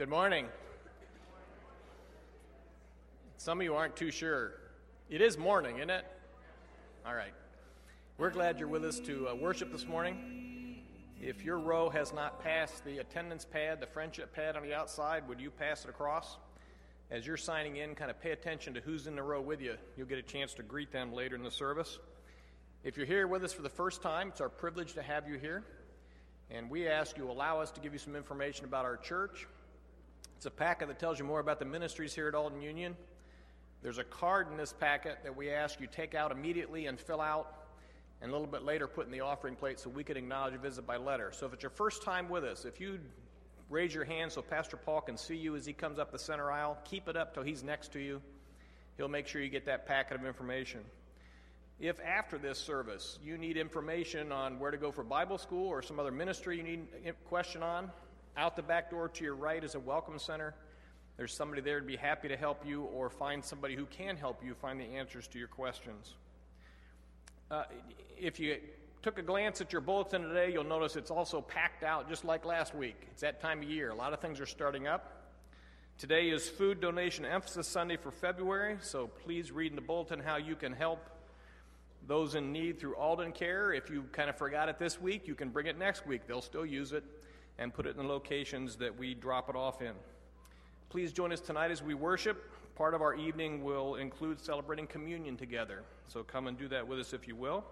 Good morning. Some of you aren't too sure. It is morning, isn't it? All right. We're glad you're with us to uh, worship this morning. If your row has not passed the attendance pad, the friendship pad on the outside, would you pass it across? As you're signing in, kind of pay attention to who's in the row with you. You'll get a chance to greet them later in the service. If you're here with us for the first time, it's our privilege to have you here. And we ask you allow us to give you some information about our church, it's a packet that tells you more about the ministries here at Alden Union. There's a card in this packet that we ask you take out immediately and fill out, and a little bit later put in the offering plate so we can acknowledge a visit by letter. So if it's your first time with us, if you raise your hand so Pastor Paul can see you as he comes up the center aisle, keep it up till he's next to you. He'll make sure you get that packet of information. If after this service you need information on where to go for Bible school or some other ministry you need a question on, out the back door to your right is a welcome center. There's somebody there to be happy to help you or find somebody who can help you find the answers to your questions. Uh, if you took a glance at your bulletin today, you'll notice it's also packed out just like last week. It's that time of year. A lot of things are starting up. Today is Food Donation Emphasis Sunday for February, so please read in the bulletin how you can help those in need through Alden Care. If you kind of forgot it this week, you can bring it next week. They'll still use it and put it in the locations that we drop it off in. Please join us tonight as we worship. Part of our evening will include celebrating communion together. So come and do that with us if you will.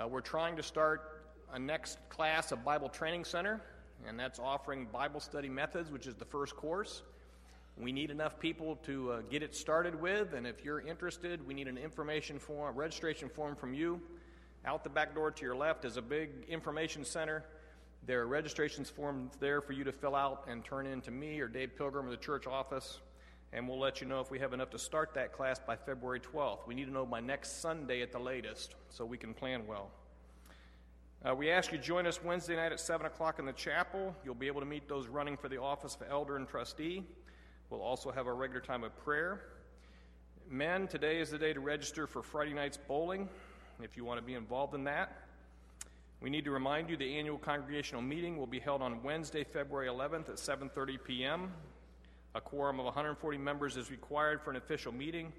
Uh, we're trying to start a next class of Bible Training Center, and that's offering Bible study methods, which is the first course. We need enough people to uh, get it started with, and if you're interested, we need an information form, registration form from you. Out the back door to your left is a big information center there are registrations forms there for you to fill out and turn in to me or Dave Pilgrim or the church office, and we'll let you know if we have enough to start that class by February 12th. We need to know by next Sunday at the latest so we can plan well. Uh, we ask you to join us Wednesday night at 7 o'clock in the chapel. You'll be able to meet those running for the office of elder and trustee. We'll also have our regular time of prayer. Men, today is the day to register for Friday night's bowling if you want to be involved in that. We need to remind you the annual congregational meeting will be held on Wednesday, February 11th at 7:30 p.m. A quorum of 140 members is required for an official meeting.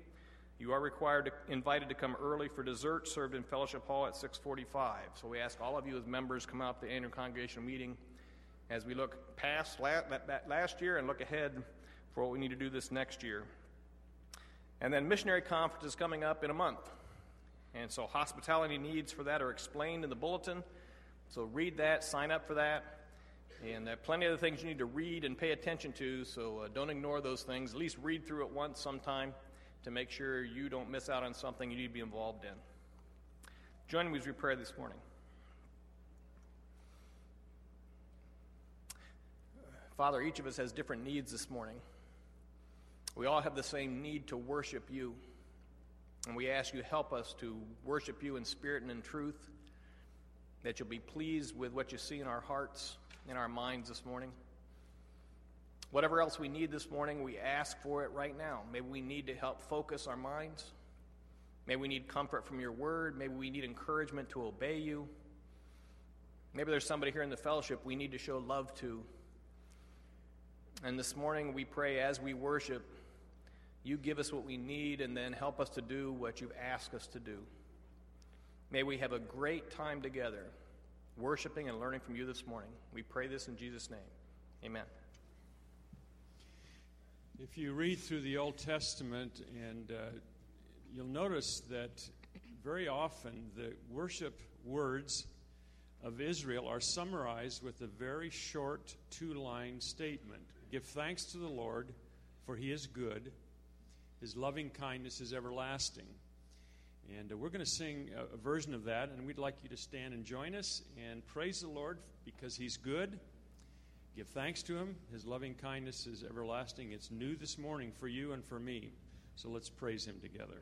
You are required to, invited to come early for dessert served in Fellowship Hall at 6:45. So we ask all of you as members come out to the annual congregational meeting as we look past that last year and look ahead for what we need to do this next year. And then missionary conference is coming up in a month. And so hospitality needs for that are explained in the bulletin. So read that, sign up for that. And there are plenty of other things you need to read and pay attention to, so uh, don't ignore those things. At least read through it once sometime to make sure you don't miss out on something you need to be involved in. Join me as we pray this morning. Father, each of us has different needs this morning. We all have the same need to worship you. And we ask you help us to worship you in spirit and in truth, that you'll be pleased with what you see in our hearts, in our minds this morning. Whatever else we need this morning, we ask for it right now. Maybe we need to help focus our minds. Maybe we need comfort from your word. Maybe we need encouragement to obey you. Maybe there's somebody here in the fellowship we need to show love to. And this morning we pray as we worship you give us what we need and then help us to do what you've asked us to do. May we have a great time together, worshiping and learning from you this morning. We pray this in Jesus' name. Amen. If you read through the Old Testament, and uh, you'll notice that very often the worship words of Israel are summarized with a very short two line statement Give thanks to the Lord, for he is good his loving kindness is everlasting. And uh, we're going to sing a, a, version of that, and we'd like you to stand and join us and praise the Lord because He's good. Give thanks to Him. His loving kindness is everlasting. It's new this morning for you and for me. So let's praise Him together.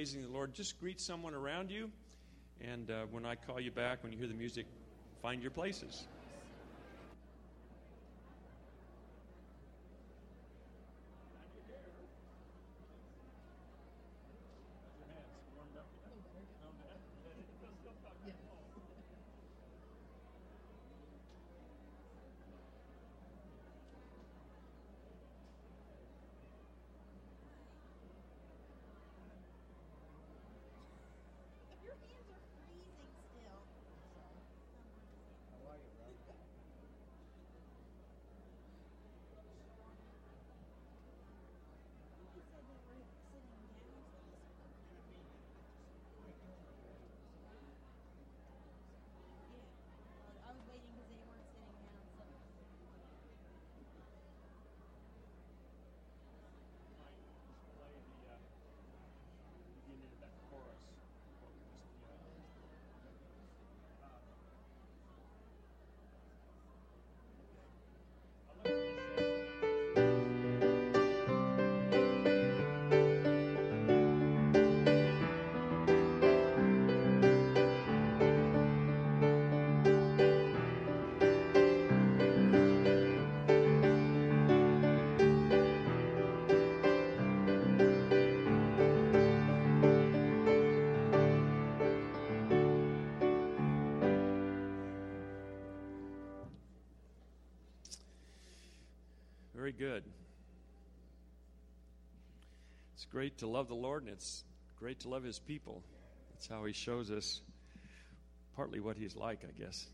praising the Lord, just greet someone around you. And uh, when I call you back, when you hear the music, find your places. Good. It's great to love the Lord, and it's great to love His people. That's how He shows us partly what He's like, I guess.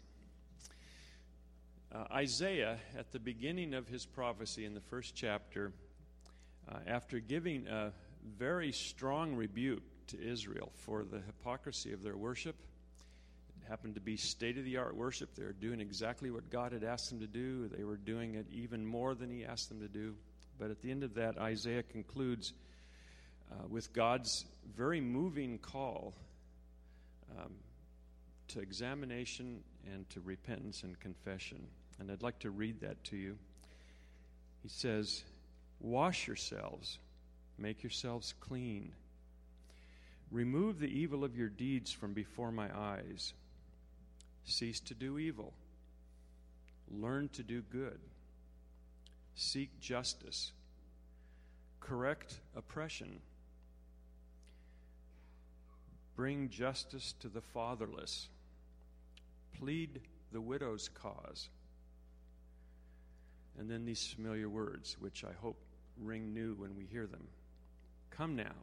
Uh, Isaiah, at the beginning of his prophecy in the first chapter, uh, after giving a very strong rebuke to Israel for the hypocrisy of their worship, happened to be state of the art worship. They were doing exactly what God had asked them to do, they were doing it even more than He asked them to do. But at the end of that, Isaiah concludes uh, with God's very moving call um, to examination and to repentance and confession. And I'd like to read that to you. He says, Wash yourselves, make yourselves clean. Remove the evil of your deeds from before my eyes. Cease to do evil. Learn to do good. Seek justice. Correct oppression. Bring justice to the fatherless. Plead the widow's cause. And then these familiar words, which I hope ring new when we hear them. Come now.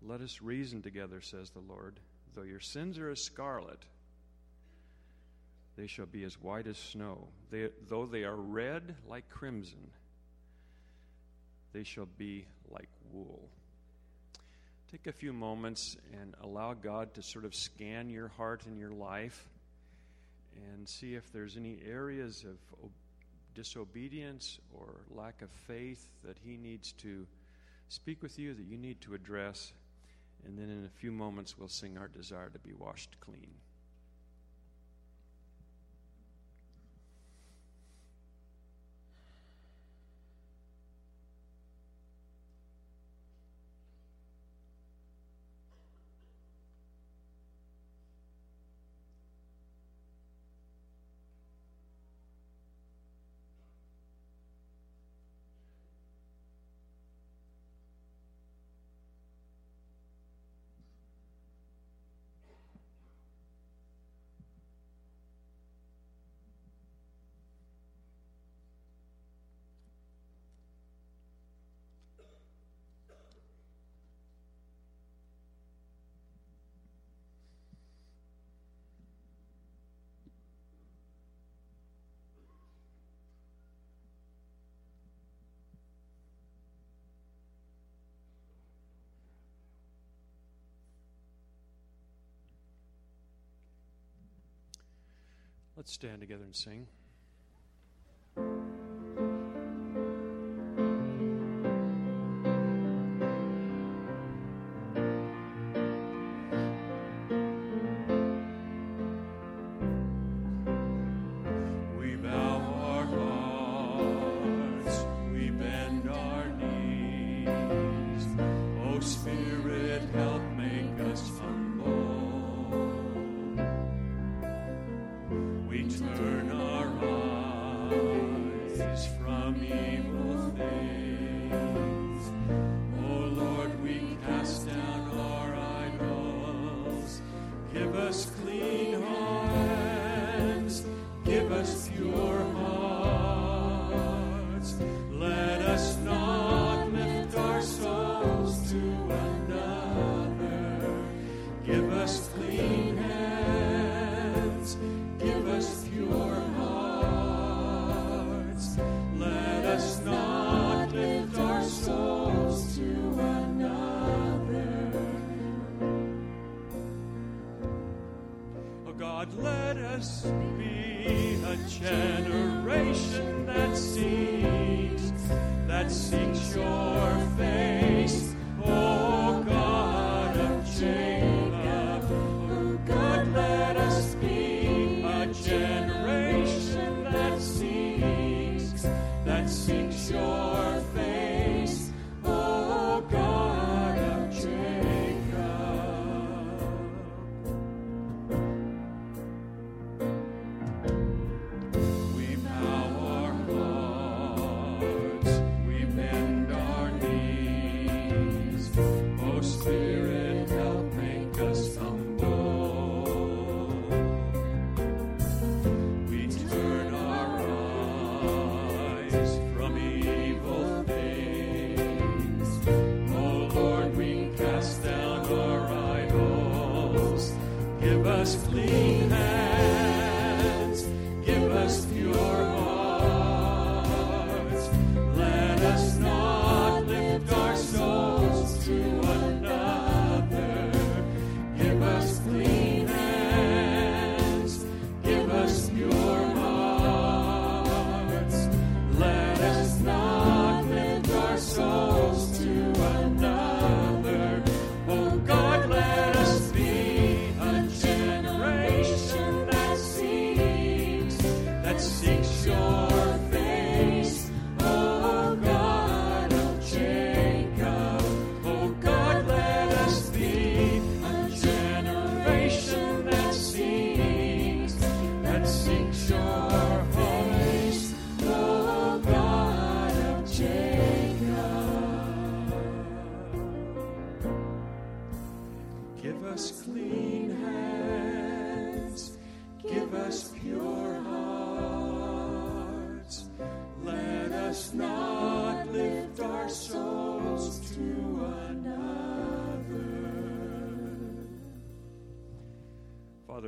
Let us reason together, says the Lord. Though your sins are as scarlet, they shall be as white as snow. They, though they are red like crimson, they shall be like wool. Take a few moments and allow God to sort of scan your heart and your life and see if there's any areas of disobedience or lack of faith that He needs to speak with you, that you need to address. And then in a few moments, we'll sing our desire to be washed clean. Let's stand together and sing. us. soul.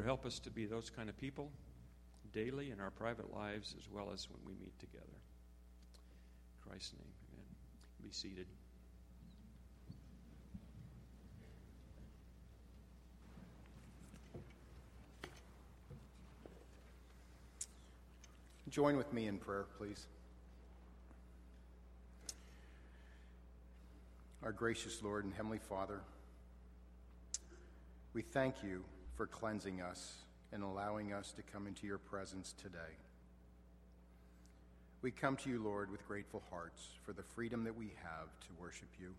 Help us to be those kind of people daily in our private lives as well as when we meet together. In Christ's name, amen. Be seated. Join with me in prayer, please. Our gracious Lord and Heavenly Father, we thank you for cleansing us and allowing us to come into your presence today. We come to you, Lord, with grateful hearts for the freedom that we have to worship you.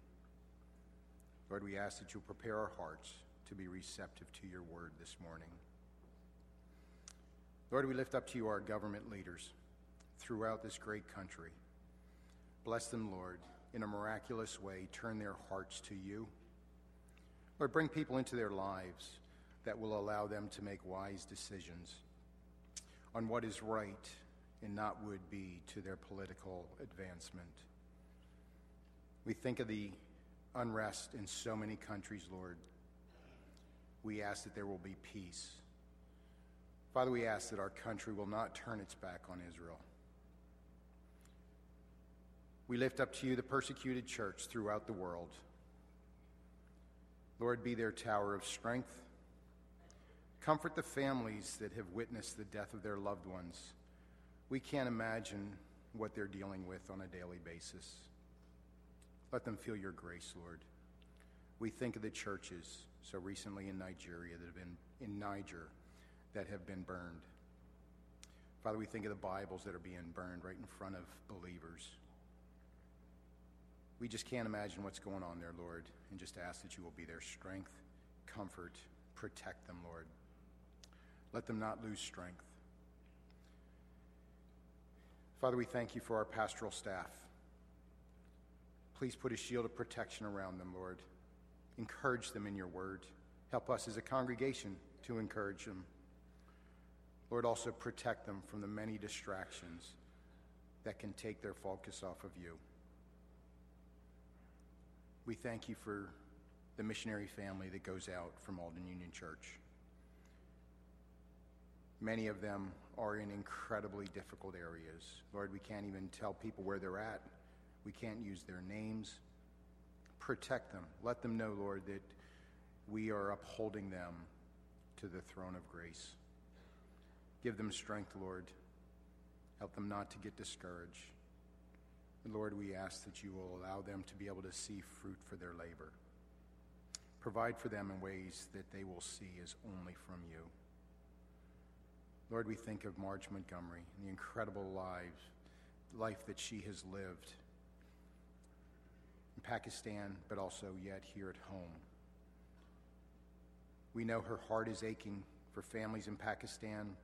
Lord, we ask that you prepare our hearts to be receptive to your word this morning. Lord, we lift up to you our government leaders throughout this great country. Bless them, Lord, in a miraculous way. Turn their hearts to you. Lord, bring people into their lives that will allow them to make wise decisions on what is right and not would be to their political advancement. We think of the unrest in so many countries, Lord. We ask that there will be peace. Father, we ask that our country will not turn its back on Israel. We lift up to you the persecuted church throughout the world. Lord, be their tower of strength. Comfort the families that have witnessed the death of their loved ones. We can't imagine what they're dealing with on a daily basis. Let them feel your grace, Lord. We think of the churches so recently in Nigeria that have been in Niger that have been burned. Father, we think of the Bibles that are being burned right in front of believers. We just can't imagine what's going on there, Lord, and just ask that you will be their strength, comfort, protect them, Lord. Let them not lose strength. Father, we thank you for our pastoral staff. Please put a shield of protection around them, Lord. Encourage them in your word. Help us as a congregation to encourage them. Lord, also protect them from the many distractions that can take their focus off of you. We thank you for the missionary family that goes out from Alden Union Church. Many of them are in incredibly difficult areas. Lord, we can't even tell people where they're at. We can't use their names. Protect them. Let them know, Lord, that we are upholding them to the throne of grace. Give them strength, Lord. Help them not to get discouraged. And Lord, we ask that you will allow them to be able to see fruit for their labor. Provide for them in ways that they will see as only from you. Lord, we think of Marge Montgomery and the incredible lives, life that she has lived in Pakistan, but also yet here at home. We know her heart is aching for families in Pakistan,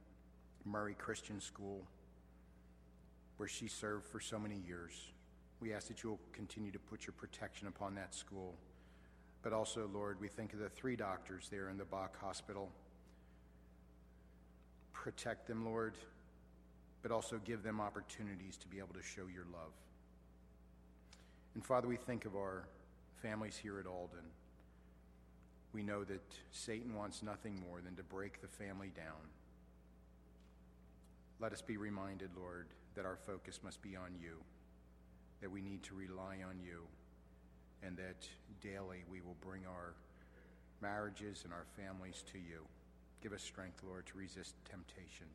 Murree Christian School, where she served for so many years. We ask that you will continue to put your protection upon that school. But also, Lord, we think of the three doctors there in the Bach Hospital. Protect them, Lord, but also give them opportunities to be able to show your love. And Father, we think of our families here at Alden. We know that Satan wants nothing more than to break the family down. Let us be reminded, Lord, that our focus must be on you, that we need to rely on you, and that daily we will bring our marriages and our families to you. Give us strength, Lord, to resist temptation.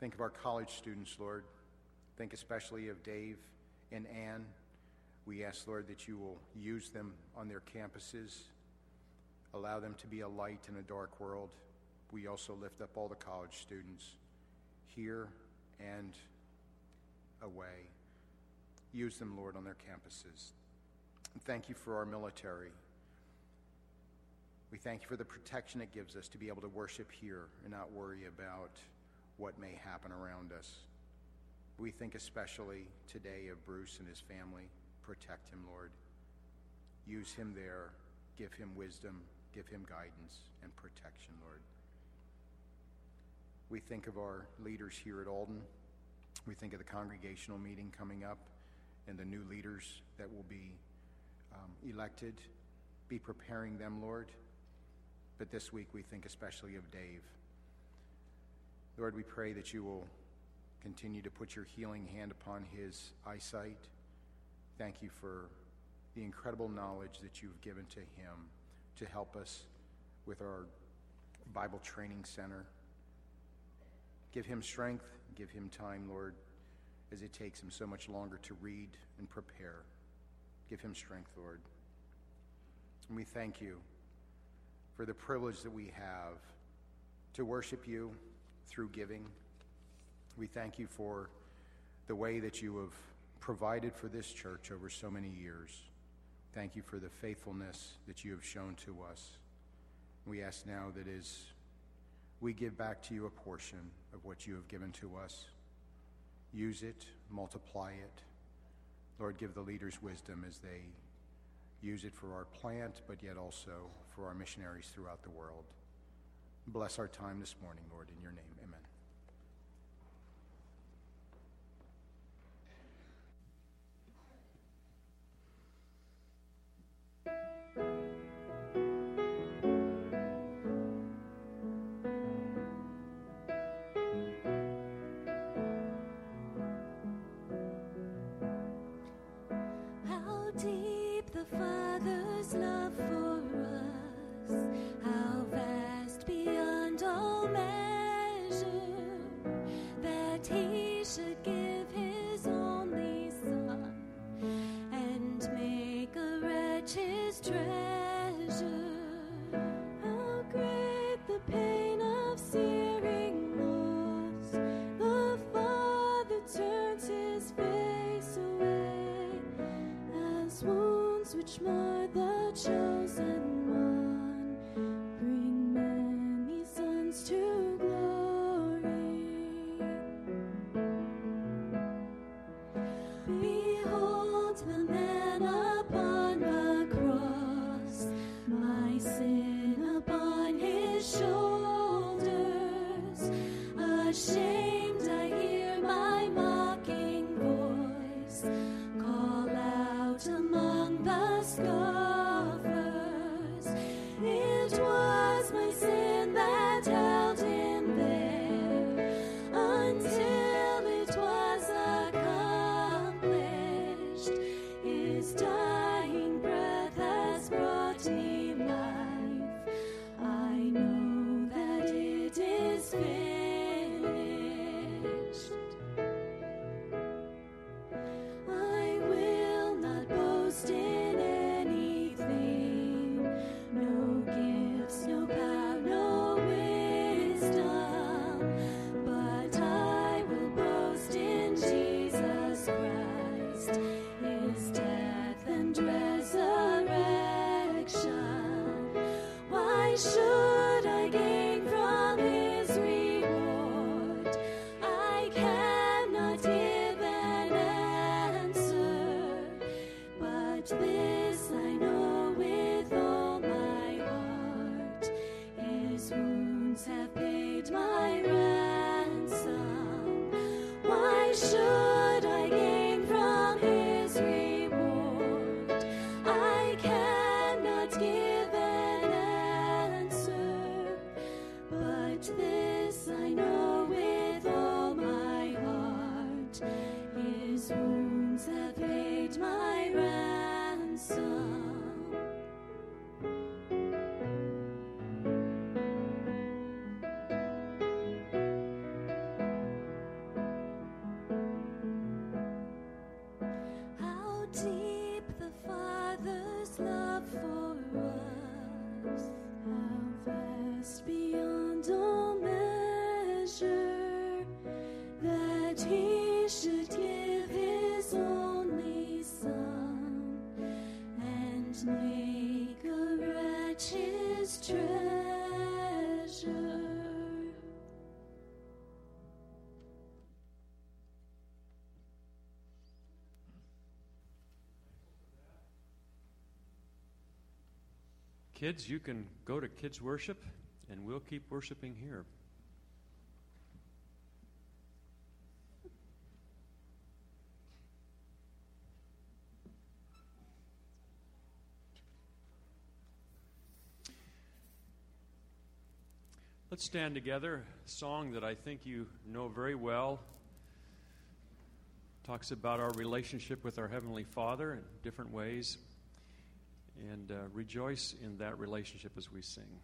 Think of our college students, Lord. Think especially of Dave and Anne. We ask, Lord, that you will use them on their campuses, allow them to be a light in a dark world. We also lift up all the college students here and away. Use them, Lord, on their campuses. Thank you for our military. We thank you for the protection it gives us to be able to worship here and not worry about what may happen around us. We think especially today of Bruce and his family. Protect him, Lord. Use him there. Give him wisdom. Give him guidance and protection, Lord. We think of our leaders here at Alden. We think of the congregational meeting coming up and the new leaders that will be um, elected. Be preparing them, Lord. But this week we think especially of Dave. Lord, we pray that you will continue to put your healing hand upon his eyesight. Thank you for the incredible knowledge that you've given to him to help us with our Bible Training Center. Give him strength, give him time, Lord, as it takes him so much longer to read and prepare. Give him strength, Lord. And we thank you for the privilege that we have to worship you through giving. We thank you for the way that you have provided for this church over so many years. Thank you for the faithfulness that you have shown to us. We ask now that as we give back to you a portion of what you have given to us, use it, multiply it. Lord, give the leaders wisdom as they use it for our plant, but yet also for our missionaries throughout the world. Bless our time this morning, Lord, in your name. Kids, you can go to kids' worship, and we'll keep worshiping here. Let's stand together. A song that I think you know very well talks about our relationship with our Heavenly Father in different ways. Uh, rejoice in that relationship as we sing.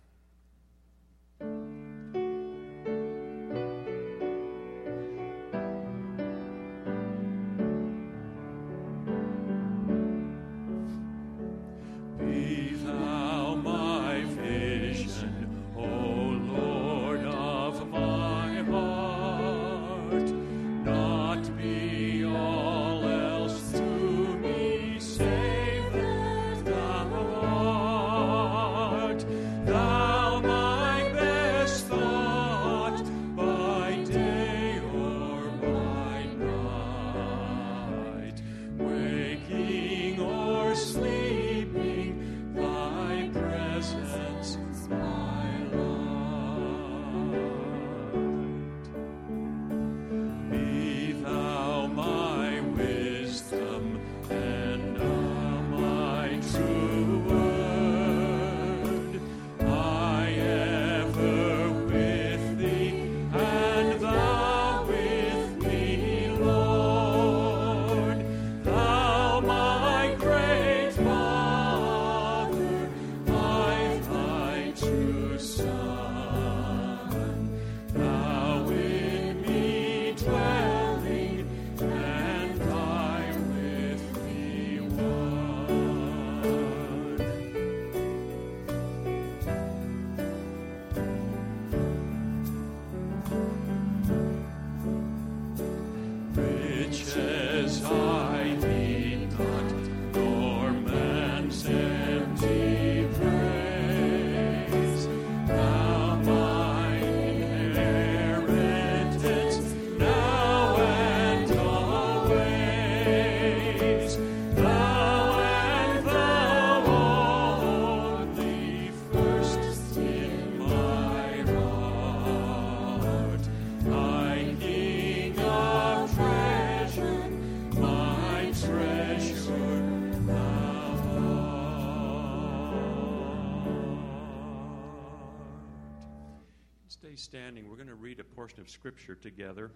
Standing. We're going to read a portion of Scripture together.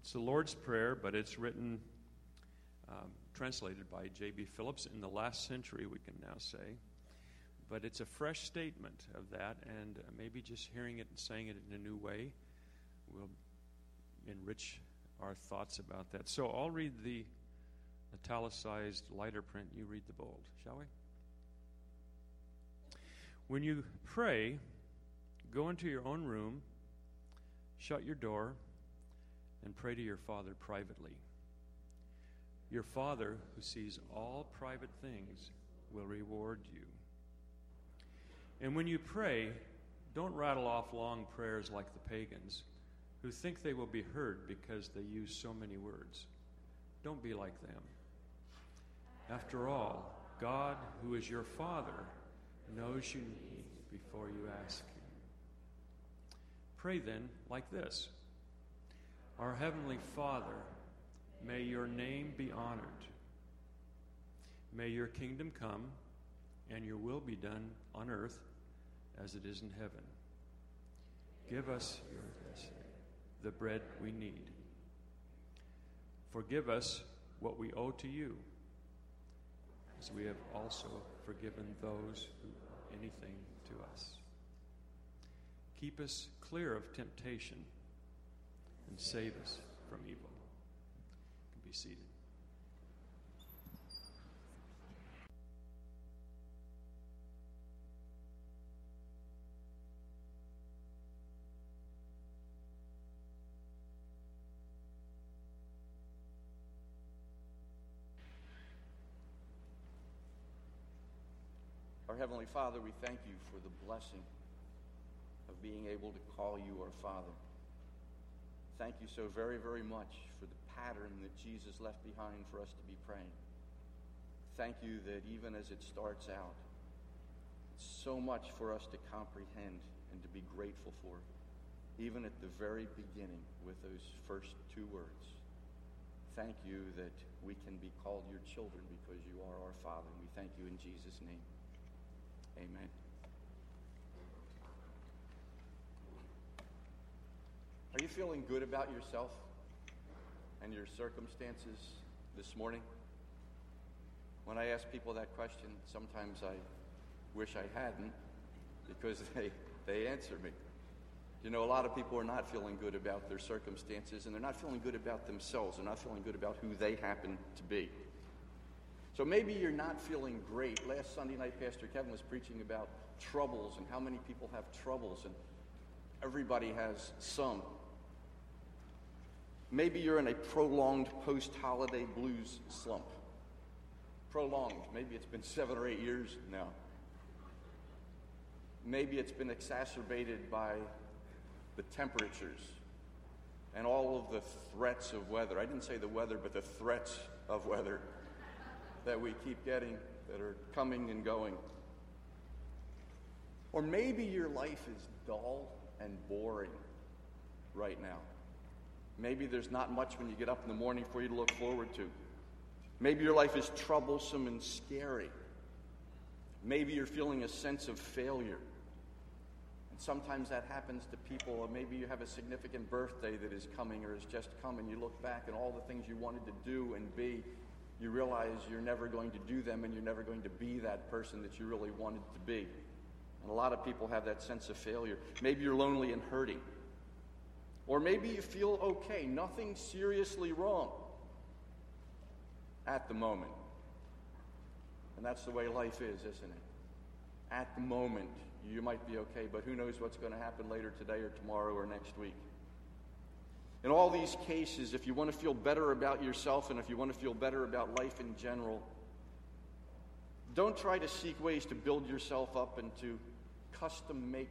It's the Lord's Prayer, but it's written, um, translated by J.B. Phillips in the last century, we can now say. But it's a fresh statement of that, and uh, maybe just hearing it and saying it in a new way will enrich our thoughts about that. So I'll read the italicized lighter print, you read the bold, shall we? When you pray, go into your own room, shut your door, and pray to your Father privately. Your Father, who sees all private things, will reward you. And when you pray, don't rattle off long prayers like the pagans, who think they will be heard because they use so many words. Don't be like them. After all, God, who is your Father, knows you need before you ask. Pray then like this Our Heavenly Father, may your name be honored. May your kingdom come and your will be done on earth as it is in heaven. Give us your the bread we need. Forgive us what we owe to you, as we have also forgiven those who owe anything to us. Keep us clear of temptation and save us from evil. You can be seated. Our Heavenly Father, we thank you for the blessing of being able to call you our Father. Thank you so very, very much for the pattern that Jesus left behind for us to be praying. Thank you that even as it starts out, it's so much for us to comprehend and to be grateful for, even at the very beginning with those first two words. Thank you that we can be called your children because you are our Father. And we thank you in Jesus' name. Amen. You feeling good about yourself and your circumstances this morning? When I ask people that question, sometimes I wish I hadn't because they, they answer me. You know, a lot of people are not feeling good about their circumstances and they're not feeling good about themselves. They're not feeling good about who they happen to be. So maybe you're not feeling great. Last Sunday night, Pastor Kevin was preaching about troubles and how many people have troubles, and everybody has some. Maybe you're in a prolonged post holiday blues slump. Prolonged. Maybe it's been seven or eight years now. Maybe it's been exacerbated by the temperatures and all of the threats of weather. I didn't say the weather, but the threats of weather that we keep getting that are coming and going. Or maybe your life is dull and boring right now. Maybe there's not much when you get up in the morning for you to look forward to. Maybe your life is troublesome and scary. Maybe you're feeling a sense of failure. And sometimes that happens to people, or maybe you have a significant birthday that is coming or has just come, and you look back and all the things you wanted to do and be, you realize you're never going to do them and you're never going to be that person that you really wanted to be. And a lot of people have that sense of failure. Maybe you're lonely and hurting. Or maybe you feel okay, nothing seriously wrong at the moment. And that's the way life is, isn't it? At the moment, you might be okay, but who knows what's going to happen later today or tomorrow or next week. In all these cases, if you want to feel better about yourself and if you want to feel better about life in general, don't try to seek ways to build yourself up and to custom make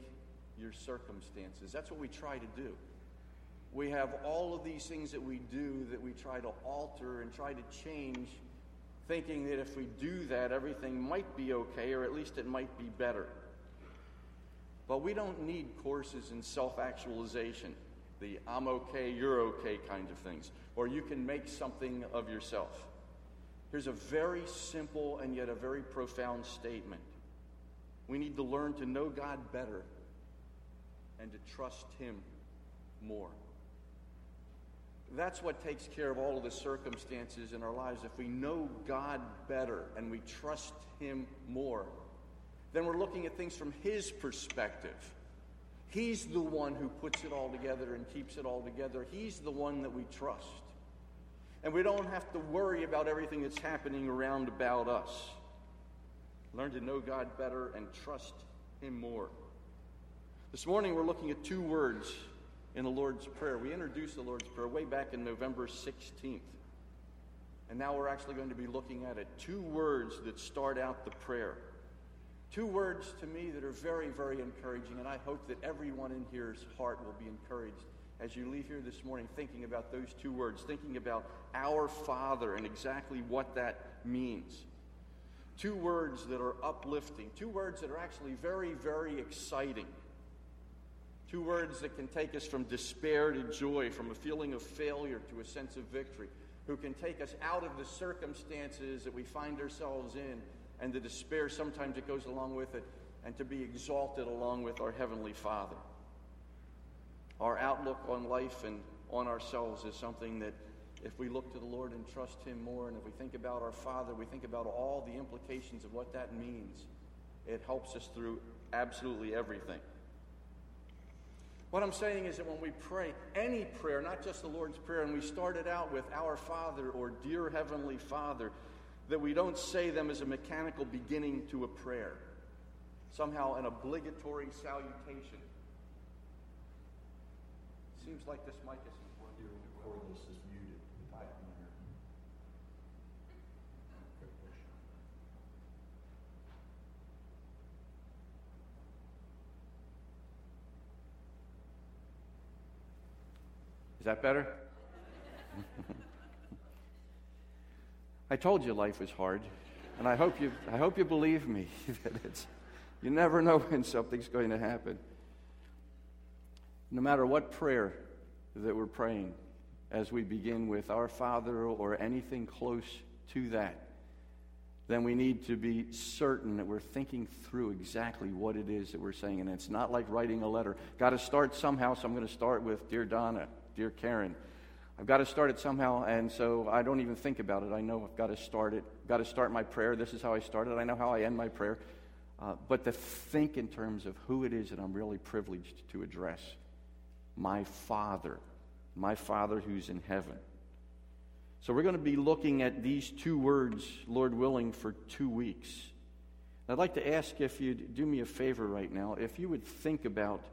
your circumstances. That's what we try to do. We have all of these things that we do that we try to alter and try to change, thinking that if we do that, everything might be okay, or at least it might be better. But we don't need courses in self actualization, the I'm okay, you're okay kind of things, or you can make something of yourself. Here's a very simple and yet a very profound statement. We need to learn to know God better and to trust Him more. That's what takes care of all of the circumstances in our lives. If we know God better and we trust Him more, then we're looking at things from His perspective. He's the one who puts it all together and keeps it all together. He's the one that we trust. And we don't have to worry about everything that's happening around about us. Learn to know God better and trust Him more. This morning we're looking at two words in the Lord's Prayer. We introduced the Lord's Prayer way back in November 16th. And now we're actually going to be looking at it. Two words that start out the prayer. Two words to me that are very, very encouraging, and I hope that everyone in here's heart will be encouraged as you leave here this morning thinking about those two words, thinking about our Father and exactly what that means. Two words that are uplifting, two words that are actually very, very exciting. Two words that can take us from despair to joy, from a feeling of failure to a sense of victory, who can take us out of the circumstances that we find ourselves in and the despair sometimes that goes along with it, and to be exalted along with our Heavenly Father. Our outlook on life and on ourselves is something that if we look to the Lord and trust Him more, and if we think about our Father, we think about all the implications of what that means, it helps us through absolutely everything. What I'm saying is that when we pray any prayer, not just the Lord's Prayer, and we start it out with Our Father or Dear Heavenly Father, that we don't say them as a mechanical beginning to a prayer, somehow an obligatory salutation. Seems like this mic is important. Your cordless is muted. Quiet in there. Quick push. Is that better? I told you life was hard, and I hope you, I hope you believe me that it's, you never know when something's going to happen. No matter what prayer that we're praying, as we begin with our Father or anything close to that, then we need to be certain that we're thinking through exactly what it is that we're saying. And it's not like writing a letter. Got to start somehow, so I'm going to start with Dear Donna, Dear Karen. I've got to start it somehow, and so I don't even think about it. I know I've got to start it. Got to start my prayer. This is how I started. I know how I end my prayer. Uh, but to think in terms of who it is that I'm really privileged to address my Father, my Father who's in heaven. So we're going to be looking at these two words, Lord willing, for two weeks. I'd like to ask if you'd do me a favor right now, if you would think about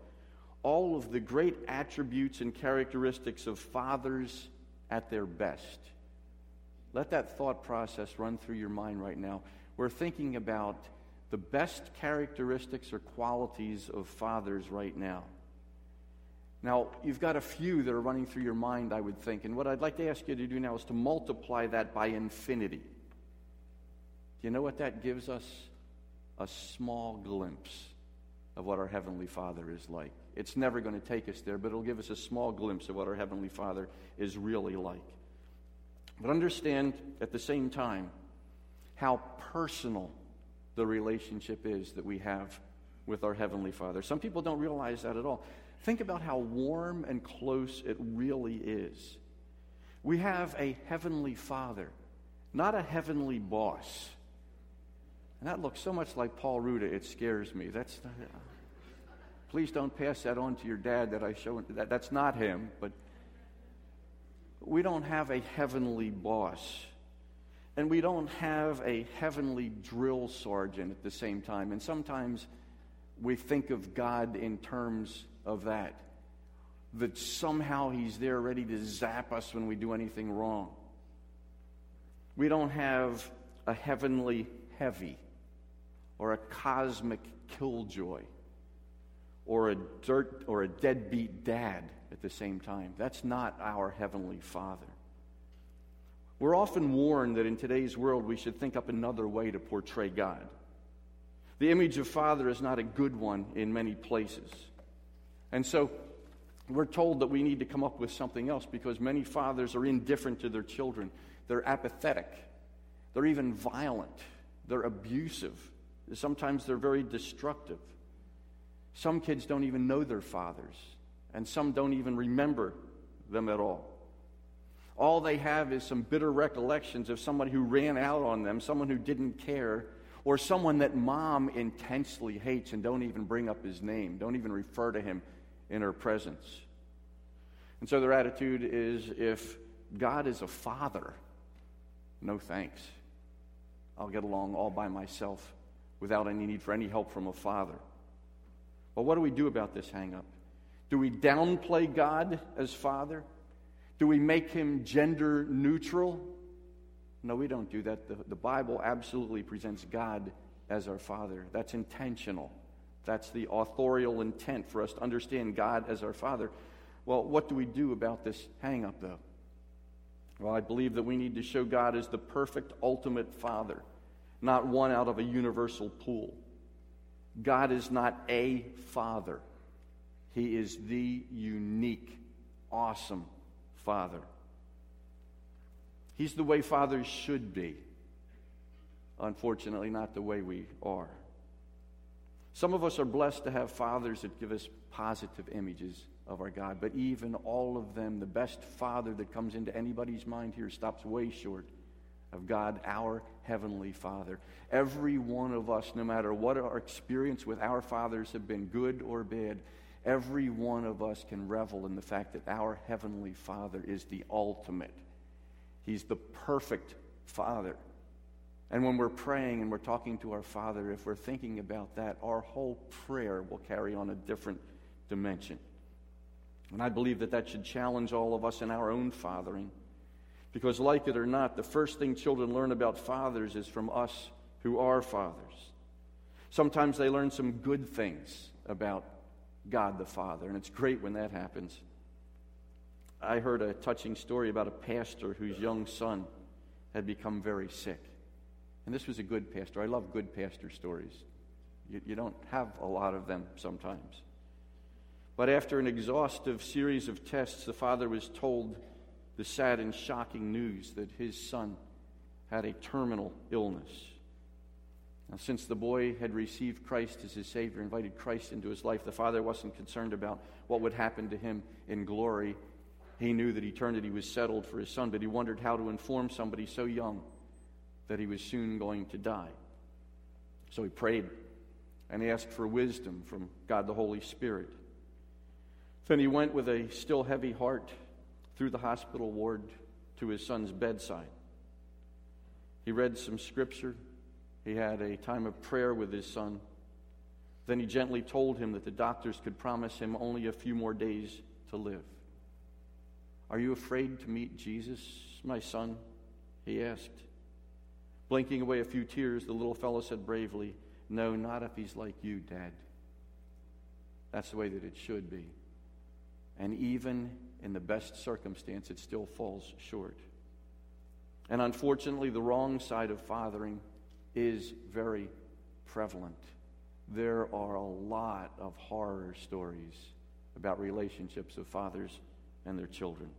all of the great attributes and characteristics of fathers at their best. Let that thought process run through your mind right now. We're thinking about the best characteristics or qualities of fathers right now. Now, you've got a few that are running through your mind, I would think. And what I'd like to ask you to do now is to multiply that by infinity. Do you know what that gives us? A small glimpse of what our Heavenly Father is like. It's never going to take us there, but it'll give us a small glimpse of what our Heavenly Father is really like. But understand at the same time how personal the relationship is that we have with our Heavenly Father. Some people don't realize that at all. Think about how warm and close it really is. We have a Heavenly Father, not a heavenly boss. And that looks so much like Paul Ruda, it scares me. That's not, please don't pass that on to your dad that I show. That, that's not him, but we don't have a heavenly boss. And we don't have a heavenly drill sergeant at the same time. And sometimes we think of God in terms of that. That somehow He's there ready to zap us when we do anything wrong. We don't have a heavenly heavy or a cosmic killjoy or a dirt or a deadbeat dad at the same time. That's not our heavenly Father. We're often warned that in today's world we should think up another way to portray God. The image of Father is not a good one in many places. And so we're told that we need to come up with something else because many fathers are indifferent to their children. They're apathetic. They're even violent. They're abusive. Sometimes they're very destructive. Some kids don't even know their fathers, and some don't even remember them at all. All they have is some bitter recollections of someone who ran out on them, someone who didn't care, or someone that mom intensely hates and don't even bring up his name, don't even refer to him in her presence. And so their attitude is if God is a father, no thanks. I'll get along all by myself without any need for any help from a father. Well, what do we do about this hang up? Do we downplay God as father? Do we make him gender neutral? No, we don't do that. The, the Bible absolutely presents God as our Father. That's intentional. That's the authorial intent for us to understand God as our Father. Well, what do we do about this hang up, though? Well, I believe that we need to show God as the perfect, ultimate Father, not one out of a universal pool. God is not a Father, He is the unique, awesome Father. He's the way fathers should be. Unfortunately, not the way we are. Some of us are blessed to have fathers that give us positive images of our God, but even all of them, the best father that comes into anybody's mind here stops way short of God, our Heavenly Father. Every one of us, no matter what our experience with our fathers have been, good or bad, every one of us can revel in the fact that our Heavenly Father is the ultimate. He's the perfect Father. And when we're praying and we're talking to our Father, if we're thinking about that, our whole prayer will carry on a different dimension. And I believe that that should challenge all of us in our own fathering. Because, like it or not, the first thing children learn about fathers is from us who are fathers. Sometimes they learn some good things about God the Father, and it's great when that happens. I heard a touching story about a pastor whose young son had become very sick. And this was a good pastor. I love good pastor stories. You, you don't have a lot of them sometimes. But after an exhaustive series of tests, the father was told the sad and shocking news that his son had a terminal illness. Now, since the boy had received Christ as his Savior, invited Christ into his life, the father wasn't concerned about what would happen to him in glory. He knew that eternity was settled for his son, but he wondered how to inform somebody so young that he was soon going to die. So he prayed and he asked for wisdom from God the Holy Spirit. Then he went with a still heavy heart through the hospital ward to his son's bedside. He read some scripture. He had a time of prayer with his son. Then he gently told him that the doctors could promise him only a few more days to live. Are you afraid to meet Jesus, my son? He asked. Blinking away a few tears, the little fellow said bravely, No, not if he's like you, Dad. That's the way that it should be. And even in the best circumstance, it still falls short. And unfortunately, the wrong side of fathering is very prevalent. There are a lot of horror stories about relationships of fathers and their children.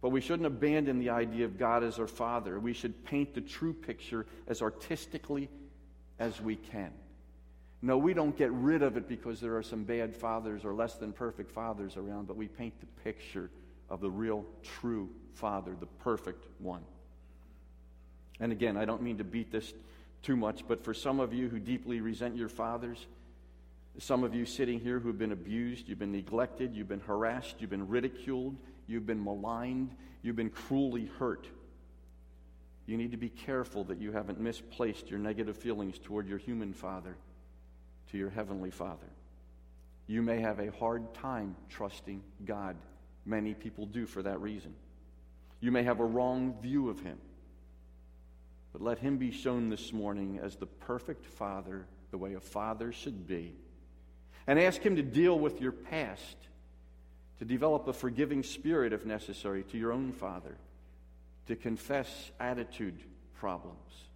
But we shouldn't abandon the idea of God as our Father. We should paint the true picture as artistically as we can. No, we don't get rid of it because there are some bad fathers or less than perfect fathers around, but we paint the picture of the real, true Father, the perfect one. And again, I don't mean to beat this too much, but for some of you who deeply resent your fathers, some of you sitting here who have been abused, you've been neglected, you've been harassed, you've been ridiculed, you've been maligned, you've been cruelly hurt. You need to be careful that you haven't misplaced your negative feelings toward your human father to your heavenly father. You may have a hard time trusting God. Many people do for that reason. You may have a wrong view of him. But let him be shown this morning as the perfect father, the way a father should be. And ask him to deal with your past, to develop a forgiving spirit if necessary to your own father, to confess attitude problems.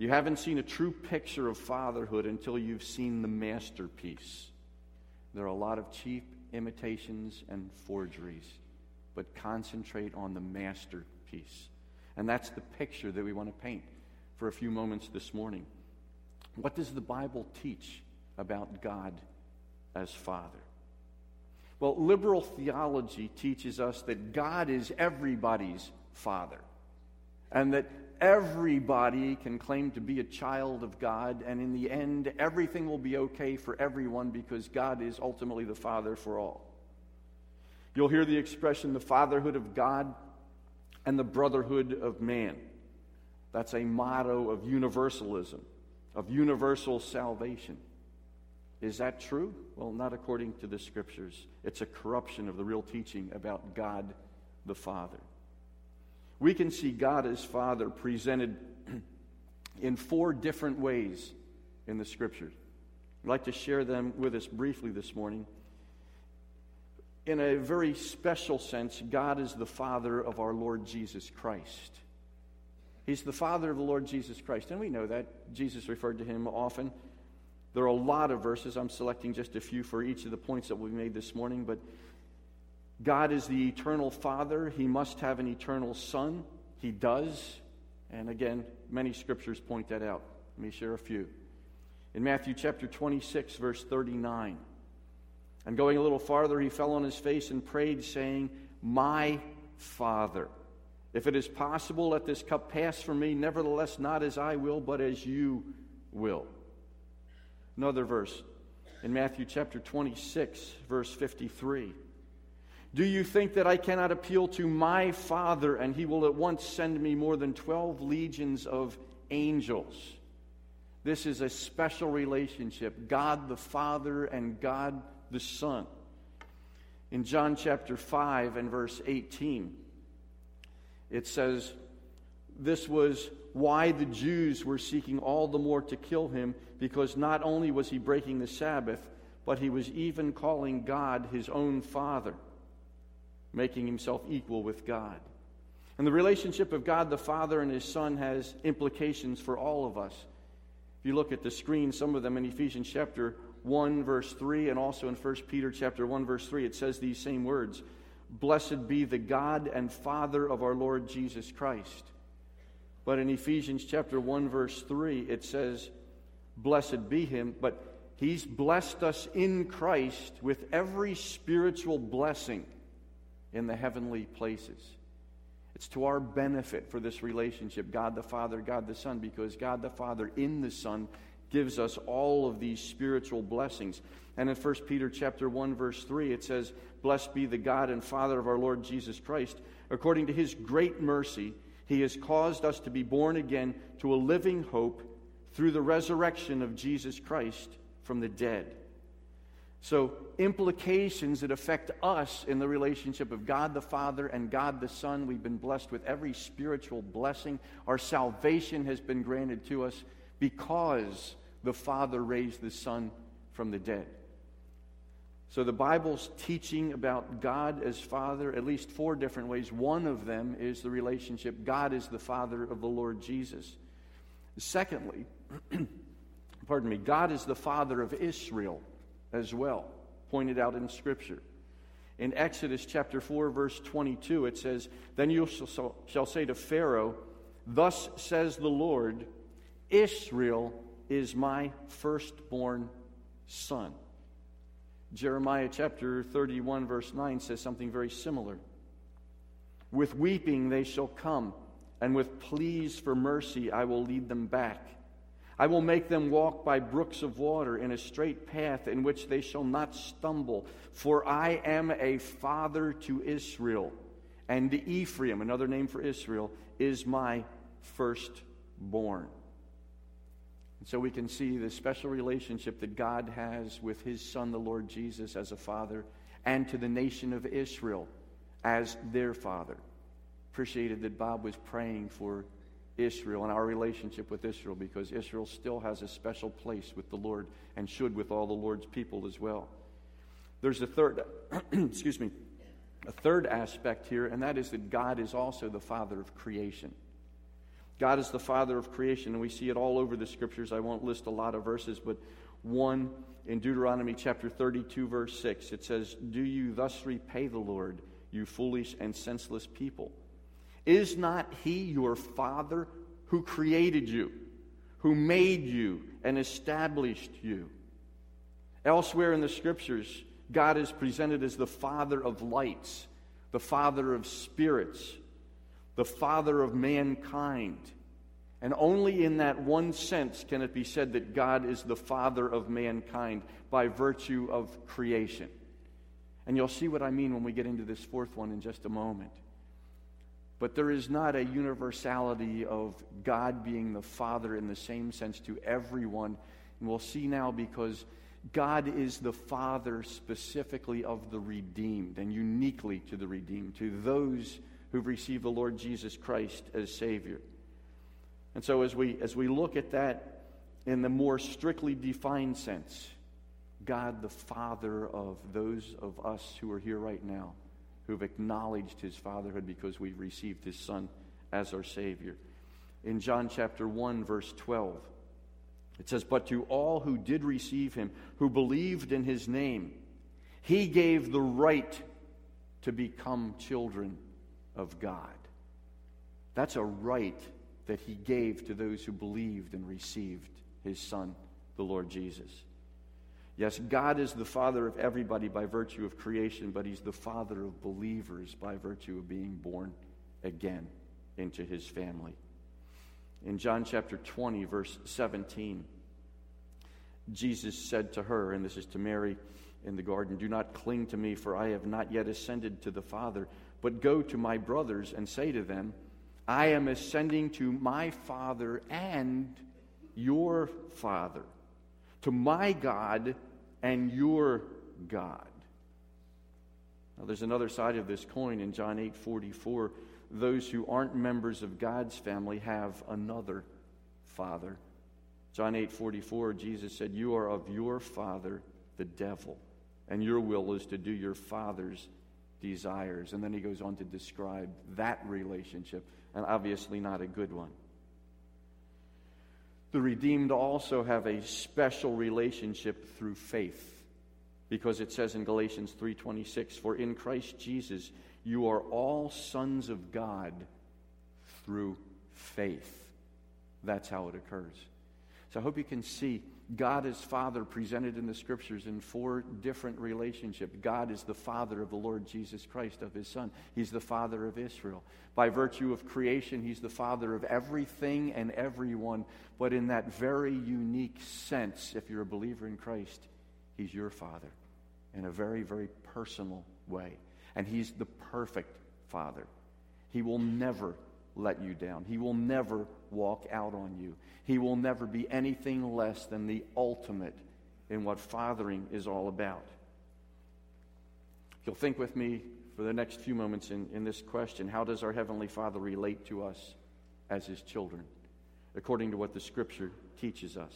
You haven't seen a true picture of fatherhood until you've seen the masterpiece. There are a lot of cheap imitations and forgeries, but concentrate on the masterpiece. And that's the picture that we want to paint for a few moments this morning. What does the Bible teach about God as Father? Well, liberal theology teaches us that God is everybody's Father, and that everybody can claim to be a child of God, and in the end, everything will be okay for everyone because God is ultimately the Father for all. You'll hear the expression the fatherhood of God and the brotherhood of man. That's a motto of universalism, of universal salvation. Is that true? Well, not according to the scriptures. It's a corruption of the real teaching about God the Father. We can see God as Father presented in four different ways in the scriptures. I'd like to share them with us briefly this morning in a very special sense, God is the Father of our Lord Jesus Christ. He's the Father of the Lord Jesus Christ. And we know that. Jesus referred to him often. There are a lot of verses. I'm selecting just a few for each of the points that we made this morning. But God is the eternal Father. He must have an eternal Son. He does. And again, many scriptures point that out. Let me share a few. In Matthew chapter 26, verse 39. And going a little farther, he fell on his face and prayed, saying, My Father, if it is possible, let this cup pass from me. Nevertheless, not as I will, but as you will. Another verse in Matthew chapter 26, verse 53. Do you think that I cannot appeal to my Father, and he will at once send me more than 12 legions of angels? This is a special relationship God the Father and God the Son. In John chapter 5 and verse 18, it says, This was why the Jews were seeking all the more to kill him, because not only was he breaking the Sabbath, but he was even calling God his own Father, making himself equal with God. And the relationship of God the Father and his Son has implications for all of us. If you look at the screen, some of them in Ephesians chapter 1 verse 3 and also in 1 Peter chapter 1 verse 3 it says these same words blessed be the God and Father of our Lord Jesus Christ But in Ephesians chapter 1 verse 3 it says blessed be him but he's blessed us in Christ with every spiritual blessing in the heavenly places. It's to our benefit for this relationship, God the Father, God the Son, because God the Father in the Son gives us all of these spiritual blessings. And in 1 Peter chapter 1 verse 3 it says, "Blessed be the God and Father of our Lord Jesus Christ, according to his great mercy, he has caused us to be born again to a living hope through the resurrection of Jesus Christ from the dead." So, implications that affect us in the relationship of God the Father and God the Son. We've been blessed with every spiritual blessing. Our salvation has been granted to us because the Father raised the Son from the dead. So, the Bible's teaching about God as Father, at least four different ways. One of them is the relationship God is the Father of the Lord Jesus. Secondly, pardon me, God is the Father of Israel as well, pointed out in Scripture. In Exodus chapter 4, verse 22, it says, Then you shall say to Pharaoh, Thus says the Lord, Israel is my firstborn son. Jeremiah chapter 31, verse 9 says something very similar. With weeping they shall come, and with pleas for mercy I will lead them back. I will make them walk by brooks of water in a straight path in which they shall not stumble. For I am a father to Israel, and Ephraim, another name for Israel, is my firstborn. And so we can see the special relationship that God has with his son, the Lord Jesus, as a father, and to the nation of Israel as their father. Appreciated that Bob was praying for Israel and our relationship with Israel because Israel still has a special place with the Lord and should with all the Lord's people as well. There's a third, excuse me, a third aspect here, and that is that God is also the Father of creation. God is the Father of creation, and we see it all over the scriptures. I won't list a lot of verses, but one in Deuteronomy chapter 32, verse 6, it says, Do you thus repay the Lord, you foolish and senseless people? Is not he your father who created you, who made you and established you? Elsewhere in the scriptures, God is presented as the father of lights, the father of spirits, the father of mankind. And only in that one sense can it be said that God is the father of mankind by virtue of creation. And you'll see what I mean when we get into this fourth one in just a moment. But there is not a universality of God being the Father in the same sense to everyone. And we'll see now because God is the Father specifically of the redeemed and uniquely to the redeemed, to those who've received the Lord Jesus Christ as Savior. And so as we, as we look at that in the more strictly defined sense, God, the Father of those of us who are here right now, who've acknowledged his fatherhood because we've received his son as our Savior. In John chapter 1, verse 12, it says, But to all who did receive him, who believed in his name, he gave the right to become children of God. That's a right that he gave to those who believed and received his son, the Lord Jesus. Yes, God is the Father of everybody by virtue of creation, but He's the Father of believers by virtue of being born again into His family. In John chapter 20, verse 17, Jesus said to her, and this is to Mary in the garden, Do not cling to me, for I have not yet ascended to the Father, but go to my brothers and say to them, I am ascending to my Father and your Father, to my God and your God. Now, there's another side of this coin in John 8 44. Those who aren't members of God's family have another father. John 8 44, Jesus said, You are of your father, the devil, and your will is to do your father's desires. And then he goes on to describe that relationship, and obviously not a good one. The redeemed also have a special relationship through faith because it says in Galatians 3:26 for in Christ Jesus you are all sons of God through faith. That's how it occurs. So I hope you can see God as Father presented in the scriptures in four different relationships. God is the Father of the Lord Jesus Christ, of his Son. He's the Father of Israel. By virtue of creation, he's the Father of everything and everyone. But in that very unique sense, if you're a believer in Christ, he's your Father in a very, very personal way. And he's the perfect Father. He will never let you down. He will never walk out on you. He will never be anything less than the ultimate in what fathering is all about. If You'll think with me for the next few moments in, in this question how does our Heavenly Father relate to us as His children, according to what the Scripture teaches us?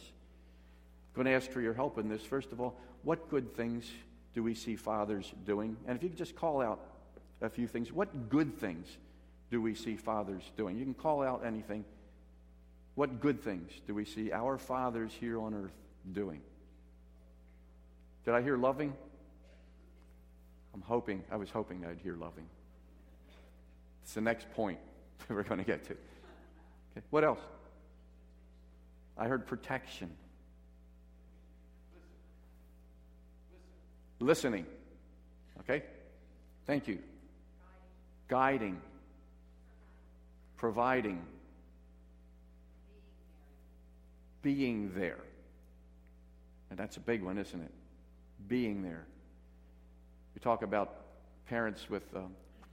I'm going to ask for your help in this. First of all, what good things do we see fathers doing? And if you could just call out a few things, what good things do we see fathers doing? You can call out anything. What good things do we see our fathers here on earth doing? Did I hear loving? I'm hoping, I was hoping I'd hear loving. It's the next point we're going to get to. Okay. What else? I heard protection. Listening. Okay? Thank you. Guiding. Providing. Being there. And that's a big one, isn't it? Being there. We talk about parents with, uh,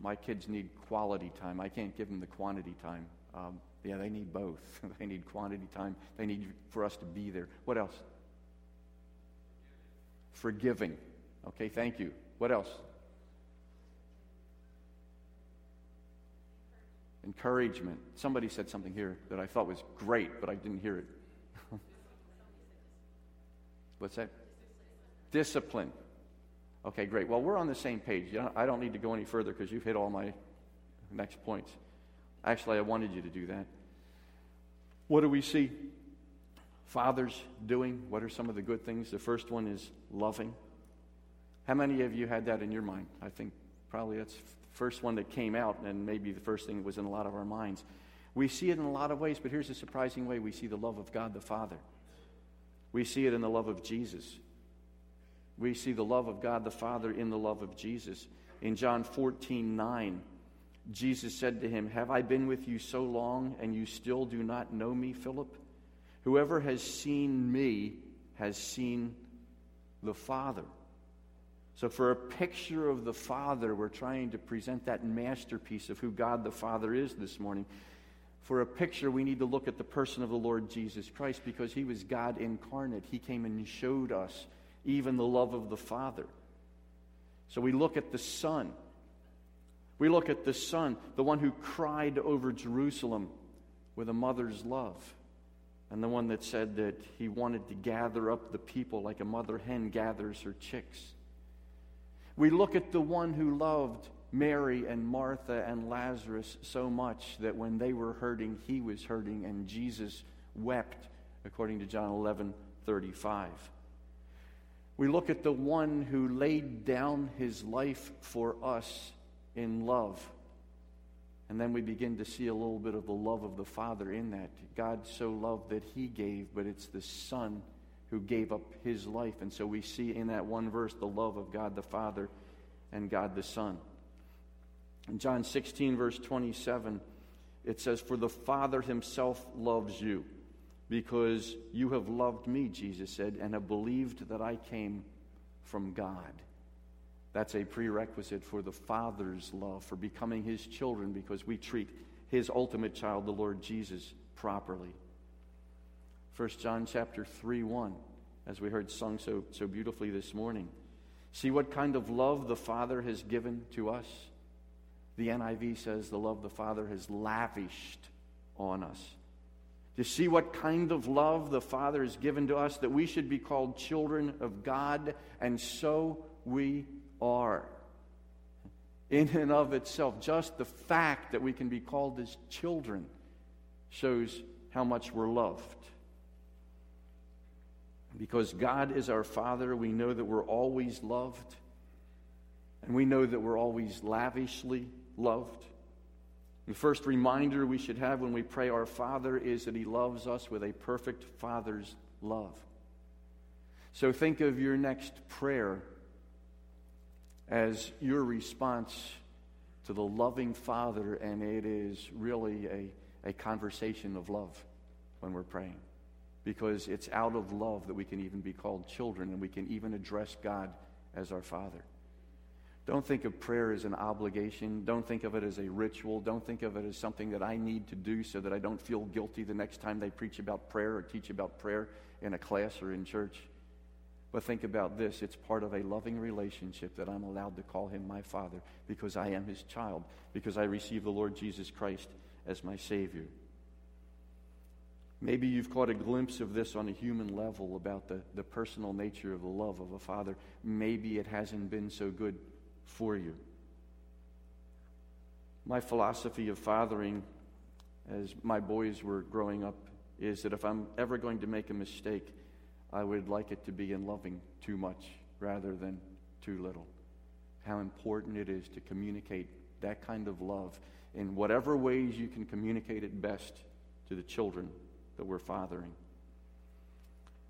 my kids need quality time. I can't give them the quantity time. Um, yeah, they need both. they need quantity time. They need for us to be there. What else? Forgiving. Okay, thank you. What else? Encouragement. Somebody said something here that I thought was great, but I didn't hear it. What's that? Discipline. Okay, great. Well, we're on the same page. I don't need to go any further because you've hit all my next points. Actually, I wanted you to do that. What do we see fathers doing? What are some of the good things? The first one is loving. How many of you had that in your mind? I think probably that's first one that came out, and maybe the first thing that was in a lot of our minds. We see it in a lot of ways, but here's a surprising way we see the love of God the Father. We see it in the love of Jesus. We see the love of God the Father in the love of Jesus. In John 14 9, Jesus said to him, Have I been with you so long, and you still do not know me, Philip? Whoever has seen me has seen the Father. So, for a picture of the Father, we're trying to present that masterpiece of who God the Father is this morning. For a picture, we need to look at the person of the Lord Jesus Christ because he was God incarnate. He came and showed us even the love of the Father. So, we look at the Son. We look at the Son, the one who cried over Jerusalem with a mother's love, and the one that said that he wanted to gather up the people like a mother hen gathers her chicks. We look at the one who loved Mary and Martha and Lazarus so much that when they were hurting, he was hurting, and Jesus wept, according to John 11 35. We look at the one who laid down his life for us in love. And then we begin to see a little bit of the love of the Father in that. God so loved that he gave, but it's the Son who gave up his life. And so we see in that one verse the love of God the Father and God the Son. In John 16, verse 27, it says, For the Father himself loves you, because you have loved me, Jesus said, and have believed that I came from God. That's a prerequisite for the Father's love, for becoming his children, because we treat his ultimate child, the Lord Jesus, properly. 1 John chapter 3 1, as we heard sung so, so beautifully this morning. See what kind of love the Father has given to us. The NIV says the love the Father has lavished on us. To see what kind of love the Father has given to us, that we should be called children of God, and so we are. In and of itself, just the fact that we can be called as children shows how much we're loved. Because God is our Father, we know that we're always loved. And we know that we're always lavishly loved. The first reminder we should have when we pray our Father is that He loves us with a perfect Father's love. So think of your next prayer as your response to the loving Father, and it is really a, a conversation of love when we're praying. Because it's out of love that we can even be called children and we can even address God as our Father. Don't think of prayer as an obligation. Don't think of it as a ritual. Don't think of it as something that I need to do so that I don't feel guilty the next time they preach about prayer or teach about prayer in a class or in church. But think about this it's part of a loving relationship that I'm allowed to call him my Father because I am his child, because I receive the Lord Jesus Christ as my Savior. Maybe you've caught a glimpse of this on a human level about the, the personal nature of the love of a father. Maybe it hasn't been so good for you. My philosophy of fathering as my boys were growing up is that if I'm ever going to make a mistake, I would like it to be in loving too much rather than too little. How important it is to communicate that kind of love in whatever ways you can communicate it best to the children that we're fathering.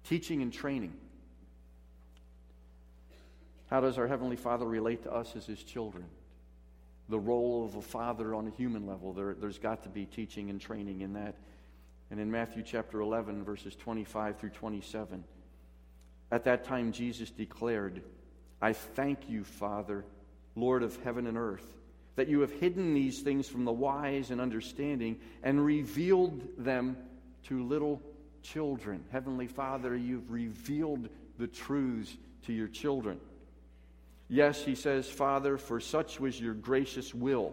Teaching and training. How does our Heavenly Father relate to us as His children? The role of a father on a human level, there, there's got to be teaching and training in that. And in Matthew chapter 11, verses 25 through 27, at that time Jesus declared, I thank you, Father, Lord of heaven and earth, that you have hidden these things from the wise and understanding and revealed them to little children. Heavenly Father, you've revealed the truths to your children. Yes, he says, Father, for such was your gracious will.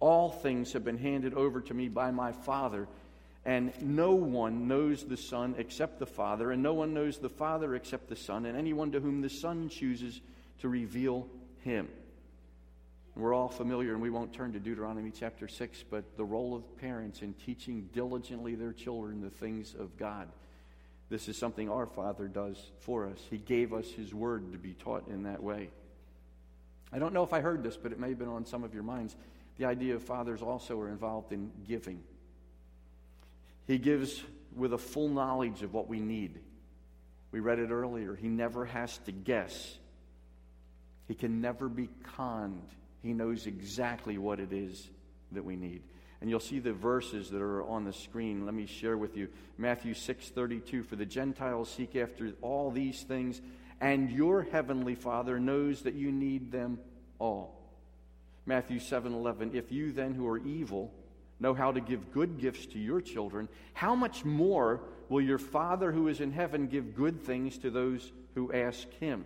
All things have been handed over to me by my Father, and no one knows the Son except the Father, and no one knows the Father except the Son, and anyone to whom the Son chooses to reveal him. We're all familiar, and we won't turn to Deuteronomy chapter 6, but the role of parents in teaching diligently their children the things of God. This is something our Father does for us. He gave us His Word to be taught in that way. I don't know if I heard this, but it may have been on some of your minds. The idea of fathers also are involved in giving. He gives with a full knowledge of what we need. We read it earlier. He never has to guess, he can never be conned. He knows exactly what it is that we need. And you'll see the verses that are on the screen. Let me share with you. Matthew 6:32 For the Gentiles seek after all these things, and your heavenly Father knows that you need them all. Matthew 7:11 If you then who are evil know how to give good gifts to your children, how much more will your Father who is in heaven give good things to those who ask him?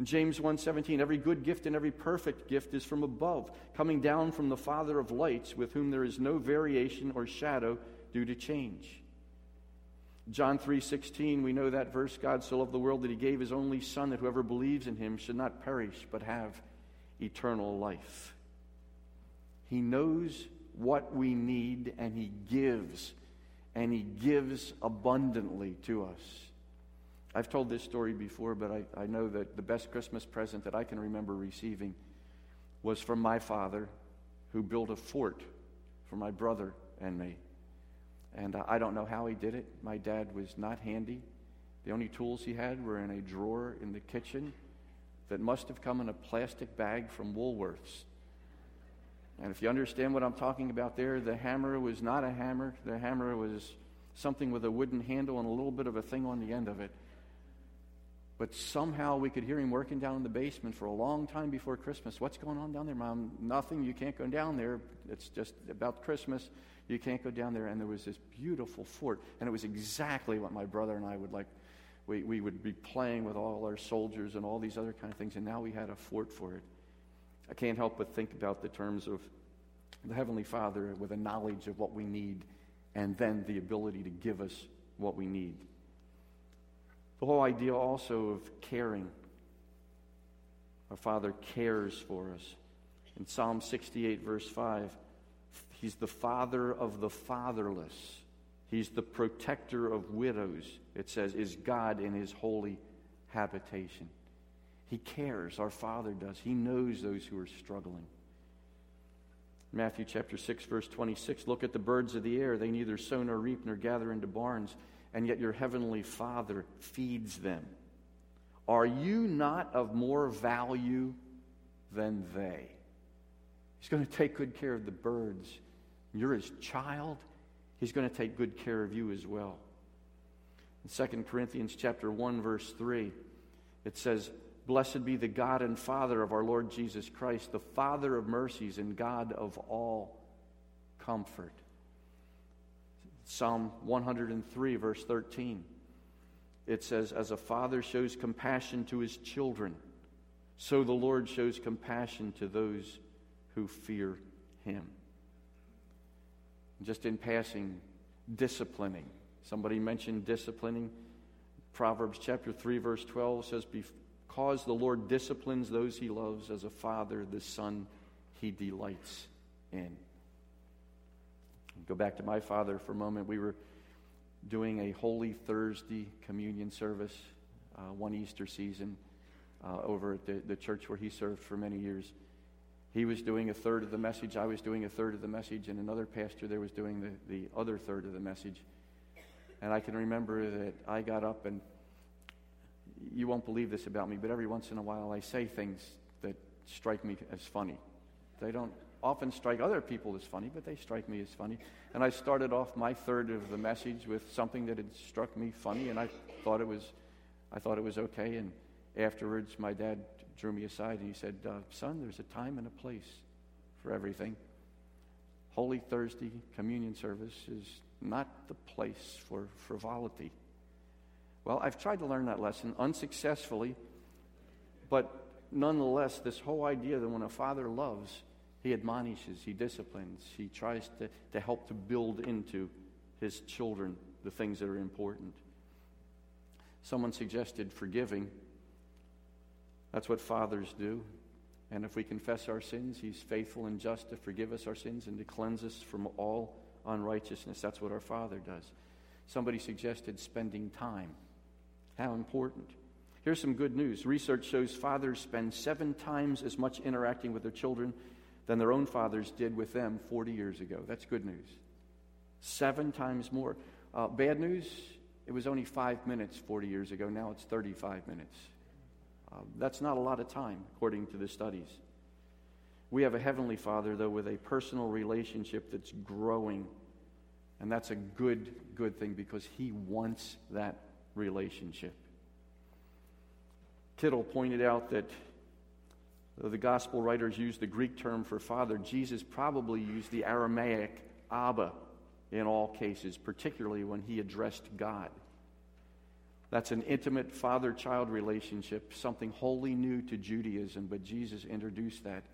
In James 1:17, every good gift and every perfect gift is from above, coming down from the Father of lights, with whom there is no variation or shadow due to change. John 3:16, we know that verse, God so loved the world that he gave his only son that whoever believes in him should not perish but have eternal life. He knows what we need and he gives and he gives abundantly to us. I've told this story before, but I, I know that the best Christmas present that I can remember receiving was from my father, who built a fort for my brother and me. And I don't know how he did it. My dad was not handy. The only tools he had were in a drawer in the kitchen that must have come in a plastic bag from Woolworths. And if you understand what I'm talking about there, the hammer was not a hammer. The hammer was something with a wooden handle and a little bit of a thing on the end of it. But somehow we could hear him working down in the basement for a long time before Christmas. What's going on down there, Mom? Nothing. You can't go down there. It's just about Christmas. You can't go down there. And there was this beautiful fort. And it was exactly what my brother and I would like. We, we would be playing with all our soldiers and all these other kind of things. And now we had a fort for it. I can't help but think about the terms of the Heavenly Father with a knowledge of what we need and then the ability to give us what we need. The whole idea also of caring. Our Father cares for us. In Psalm 68, verse 5, He's the Father of the fatherless. He's the protector of widows, it says, is God in His holy habitation. He cares, our Father does. He knows those who are struggling. Matthew chapter 6, verse 26 Look at the birds of the air. They neither sow nor reap nor gather into barns, and yet your heavenly Father feeds them. Are you not of more value than they? He's going to take good care of the birds. You're his child. He's going to take good care of you as well. In 2 Corinthians chapter 1 verse 3, it says, "Blessed be the God and Father of our Lord Jesus Christ, the Father of mercies and God of all comfort." Psalm 103 verse 13. It says, "As a father shows compassion to his children, so the Lord shows compassion to those who fear him." Just in passing, disciplining. Somebody mentioned disciplining. Proverbs chapter 3, verse 12 says, Because the Lord disciplines those he loves as a father, the son he delights in. Go back to my father for a moment. We were doing a Holy Thursday communion service uh, one Easter season uh, over at the, the church where he served for many years. He was doing a third of the message, I was doing a third of the message, and another pastor there was doing the, the other third of the message. And I can remember that I got up, and you won't believe this about me, but every once in a while I say things that strike me as funny. They don't often strike other people as funny, but they strike me as funny. And I started off my third of the message with something that had struck me funny, and I thought it was, I thought it was okay. And afterwards, my dad drew me aside and he said, uh, Son, there's a time and a place for everything. Holy Thursday communion service is not the place for frivolity. Well, I've tried to learn that lesson unsuccessfully, but nonetheless, this whole idea that when a father loves, he admonishes, he disciplines, he tries to, to help to build into his children the things that are important. Someone suggested forgiving. That's what fathers do. And if we confess our sins, He's faithful and just to forgive us our sins and to cleanse us from all unrighteousness. That's what our Father does. Somebody suggested spending time. How important. Here's some good news. Research shows fathers spend seven times as much interacting with their children than their own fathers did with them 40 years ago. That's good news. Seven times more. Uh, bad news, it was only five minutes 40 years ago. Now it's 35 minutes. Um, that's not a lot of time, according to the studies. We have a Heavenly Father, though, with a personal relationship that's growing. And that's a good, good thing because He wants that relationship. Kittel pointed out that the gospel writers used the Greek term for father. Jesus probably used the Aramaic Abba in all cases, particularly when he addressed God. That's an intimate father child relationship, something wholly new to Judaism, but Jesus introduced that.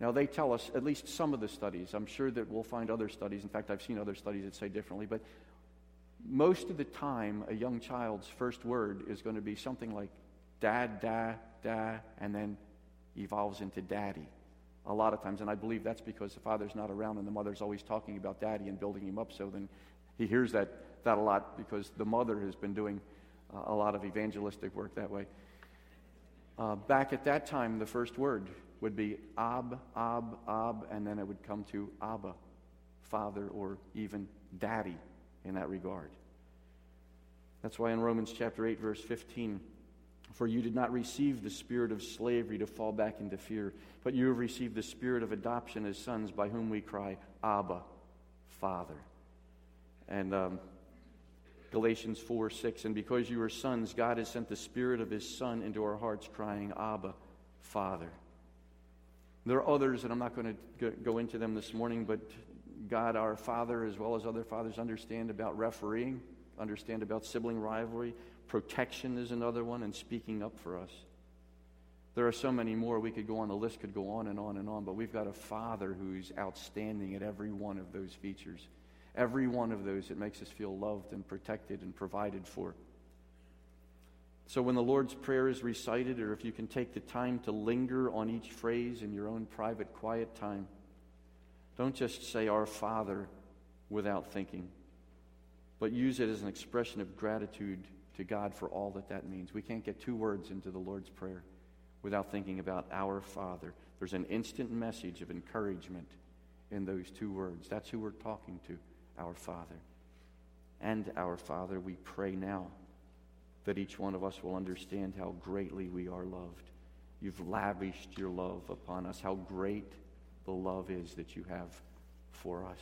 Now, they tell us, at least some of the studies, I'm sure that we'll find other studies. In fact, I've seen other studies that say differently, but most of the time, a young child's first word is going to be something like dad, da, da, and then evolves into daddy a lot of times. And I believe that's because the father's not around and the mother's always talking about daddy and building him up. So then he hears that, that a lot because the mother has been doing uh, a lot of evangelistic work that way. Uh, back at that time, the first word would be Ab, Ab, Ab, and then it would come to Abba, Father, or even Daddy in that regard. That's why in Romans chapter 8, verse 15, for you did not receive the spirit of slavery to fall back into fear, but you have received the spirit of adoption as sons, by whom we cry, Abba, Father. And um, Galatians 4 6. And because you are sons, God has sent the Spirit of His Son into our hearts, crying, Abba, Father. There are others, and I'm not going to go into them this morning, but God, our Father, as well as other fathers, understand about refereeing, understand about sibling rivalry. Protection is another one, and speaking up for us. There are so many more. We could go on, the list could go on and on and on, but we've got a Father who's outstanding at every one of those features. Every one of those, it makes us feel loved and protected and provided for. So when the Lord's Prayer is recited, or if you can take the time to linger on each phrase in your own private, quiet time, don't just say, Our Father, without thinking, but use it as an expression of gratitude to God for all that that means. We can't get two words into the Lord's Prayer without thinking about our Father. There's an instant message of encouragement in those two words. That's who we're talking to, our Father. And our Father, we pray now that each one of us will understand how greatly we are loved. You've lavished your love upon us, how great the love is that you have for us.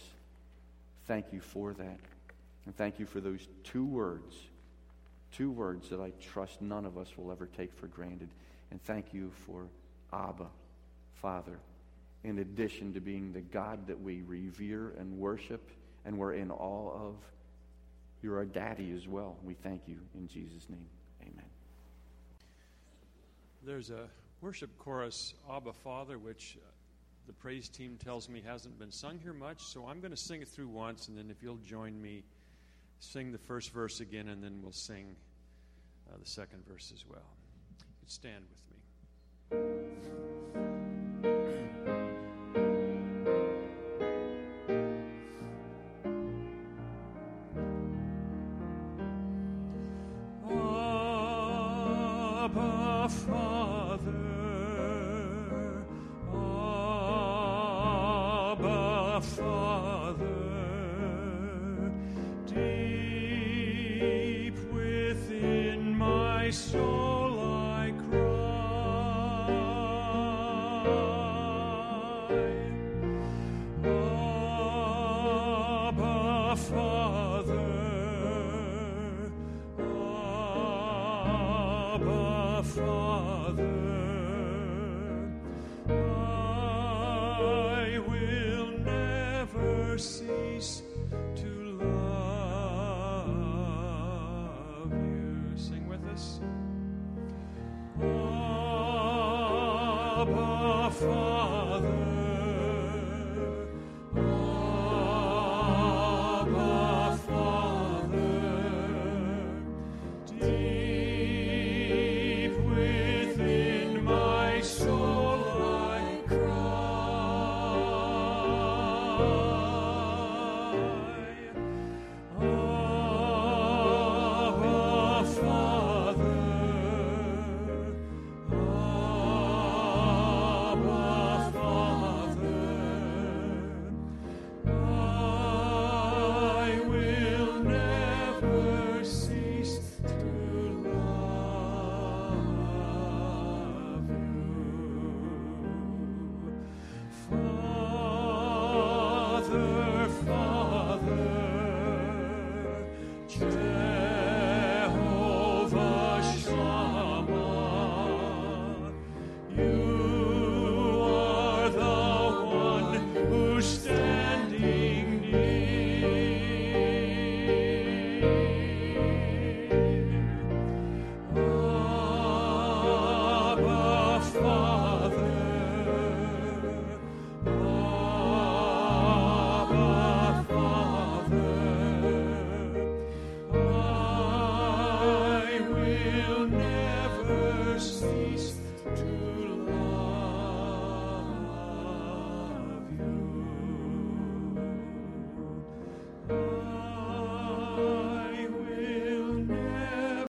Thank you for that. And thank you for those two words, two words that I trust none of us will ever take for granted. And thank you for Abba, Father, in addition to being the God that we revere and worship and we're in awe of. You're our daddy as well. We thank you in Jesus' name. Amen. There's a worship chorus, Abba Father, which the praise team tells me hasn't been sung here much, so I'm going to sing it through once, and then if you'll join me, sing the first verse again, and then we'll sing uh, the second verse as well. You stand with me. My soul Father.